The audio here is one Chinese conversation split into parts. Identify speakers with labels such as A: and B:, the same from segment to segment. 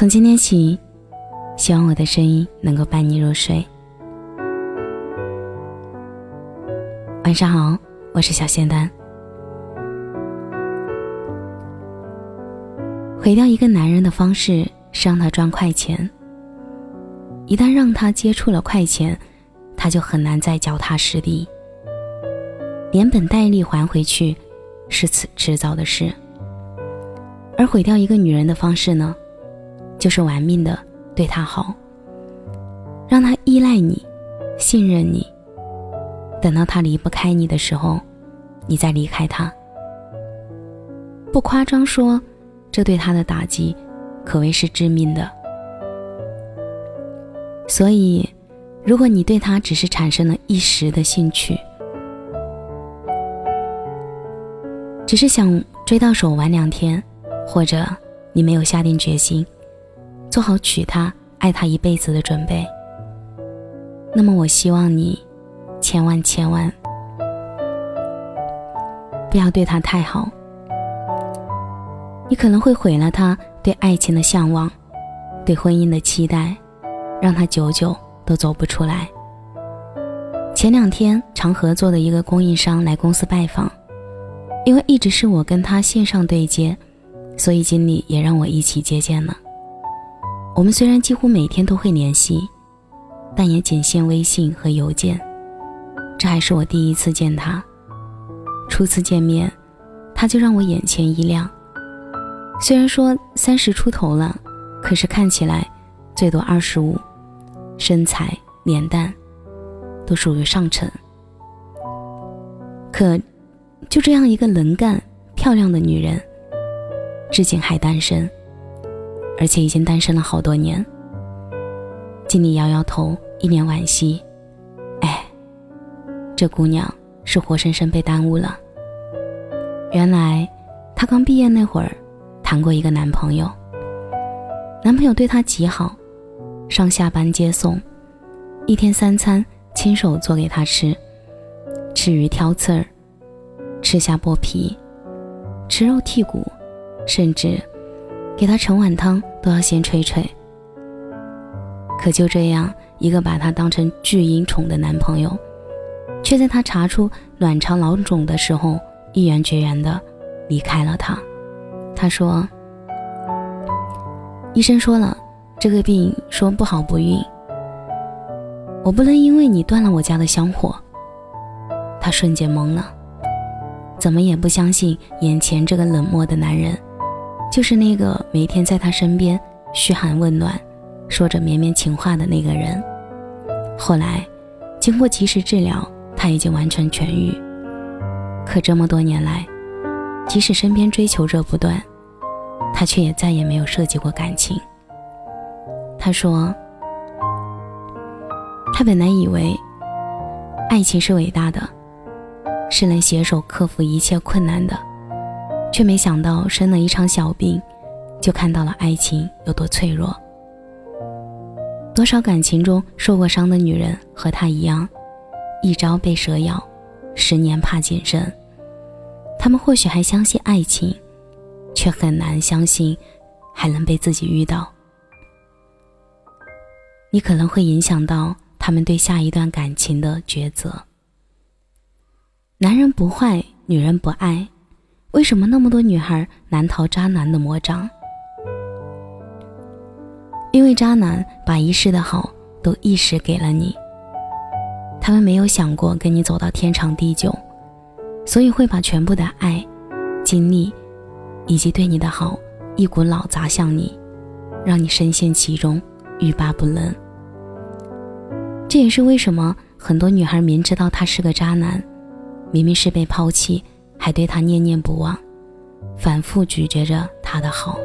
A: 从今天起，希望我的声音能够伴你入睡。晚上好，我是小仙丹。毁掉一个男人的方式是让他赚快钱。一旦让他接触了快钱，他就很难再脚踏实地。连本带利还回去，是迟迟早的事。而毁掉一个女人的方式呢？就是玩命的对他好，让他依赖你，信任你。等到他离不开你的时候，你再离开他。不夸张说，这对他的打击可谓是致命的。所以，如果你对他只是产生了一时的兴趣，只是想追到手玩两天，或者你没有下定决心。做好娶她、爱她一辈子的准备。那么，我希望你千万千万不要对她太好，你可能会毁了她对爱情的向往，对婚姻的期待，让她久久都走不出来。前两天，常合作的一个供应商来公司拜访，因为一直是我跟他线上对接，所以经理也让我一起接见了。我们虽然几乎每天都会联系，但也仅限微信和邮件。这还是我第一次见他。初次见面，他就让我眼前一亮。虽然说三十出头了，可是看起来最多二十五，身材、脸蛋都属于上乘。可就这样一个能干、漂亮的女人，至今还单身。而且已经单身了好多年。经理摇摇头，一脸惋惜：“哎，这姑娘是活生生被耽误了。原来，她刚毕业那会儿，谈过一个男朋友。男朋友对她极好，上下班接送，一天三餐亲手做给她吃，吃鱼挑刺儿，吃虾剥皮，吃肉剔骨，甚至……”给他盛碗汤都要先吹吹。可就这样一个把他当成巨婴宠的男朋友，却在他查出卵巢囊肿的时候，毅然决然的离开了他。他说：“医生说了，这个病说不好不孕。我不能因为你断了我家的香火。”他瞬间懵了，怎么也不相信眼前这个冷漠的男人。就是那个每天在他身边嘘寒问暖，说着绵绵情话的那个人。后来，经过及时治疗，他已经完全痊愈。可这么多年来，即使身边追求者不断，他却也再也没有涉及过感情。他说：“他本来以为，爱情是伟大的，是能携手克服一切困难的。”却没想到生了一场小病，就看到了爱情有多脆弱。多少感情中受过伤的女人和她一样，一朝被蛇咬，十年怕井绳。他们或许还相信爱情，却很难相信还能被自己遇到。你可能会影响到他们对下一段感情的抉择。男人不坏，女人不爱。为什么那么多女孩难逃渣男的魔掌？因为渣男把一世的好都一时给了你，他们没有想过跟你走到天长地久，所以会把全部的爱、精力以及对你的好一股脑砸向你，让你深陷其中，欲罢不能。这也是为什么很多女孩明知道他是个渣男，明明是被抛弃。还对他念念不忘，反复咀嚼着他的好。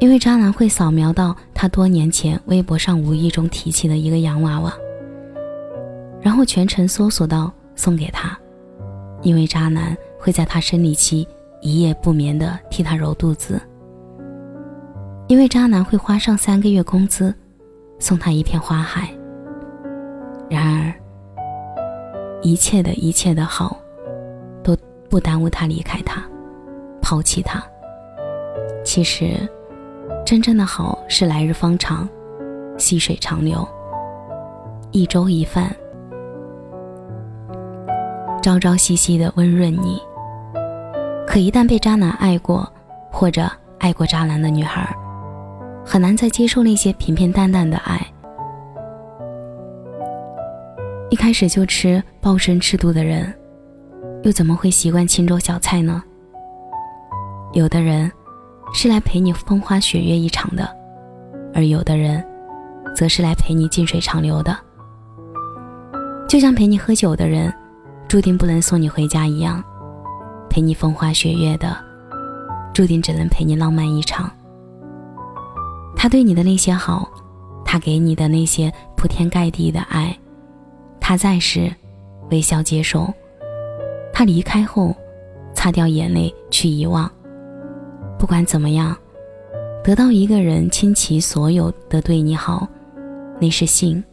A: 因为渣男会扫描到他多年前微博上无意中提起的一个洋娃娃，然后全程搜索到送给他。因为渣男会在他生理期一夜不眠的替他揉肚子。因为渣男会花上三个月工资送他一片花海。然而，一切的一切的好。不耽误他离开他，抛弃他。其实，真正的好是来日方长，细水长流，一粥一饭，朝朝夕夕的温润你。可一旦被渣男爱过，或者爱过渣男的女孩，很难再接受那些平平淡淡的爱。一开始就吃暴生吃肚的人，又怎么会习惯清粥小菜呢？有的人是来陪你风花雪月一场的，而有的人，则是来陪你近水长流的。就像陪你喝酒的人，注定不能送你回家一样。陪你风花雪月的，注定只能陪你浪漫一场。他对你的那些好，他给你的那些铺天盖地的爱，他在时微笑接受，他离开后擦掉眼泪去遗忘。不管怎么样，得到一个人倾其所有的对你好，那是幸。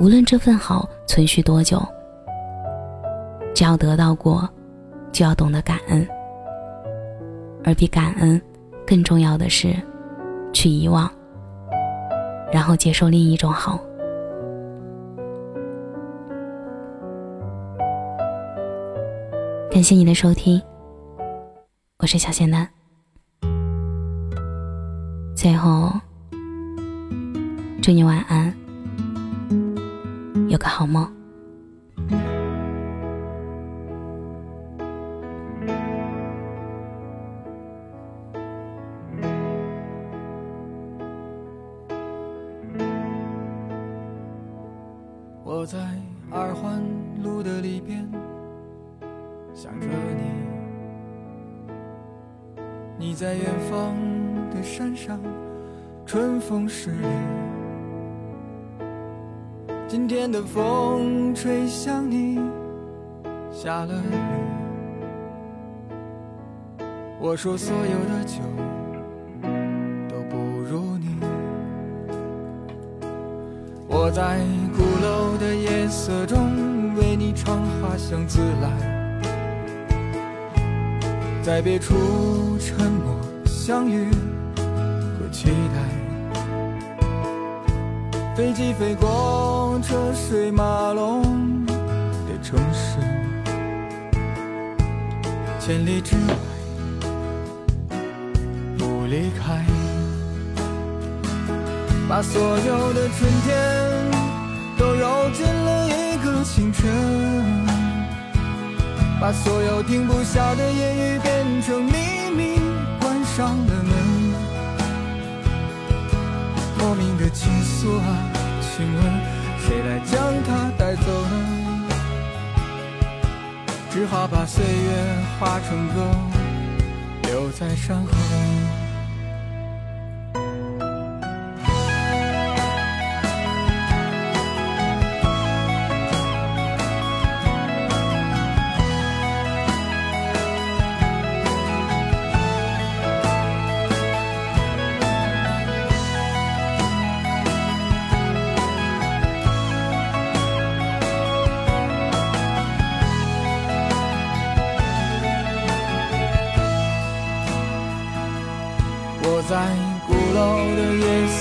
A: 无论这份好存续多久，只要得到过。就要懂得感恩，而比感恩更重要的是，去遗忘，然后接受另一种好。感谢你的收听，我是小仙丹。最后，祝你晚安，有个好梦。
B: 我在二环路的里边想着你，你在远方的山上，春风十里。今天的风吹向你，下了雨。我说所有的酒都不如你。我在鼓楼的夜色中为你唱花香自来，在别处沉默相遇和期待。飞机飞过车水马龙的城市，千里之外不离开。把所有的春天都揉进了一个清晨，把所有停不下的言语变成秘密，关上了门。莫名的情愫啊，请问谁来将它带走呢？只好把岁月化成歌，留在山河。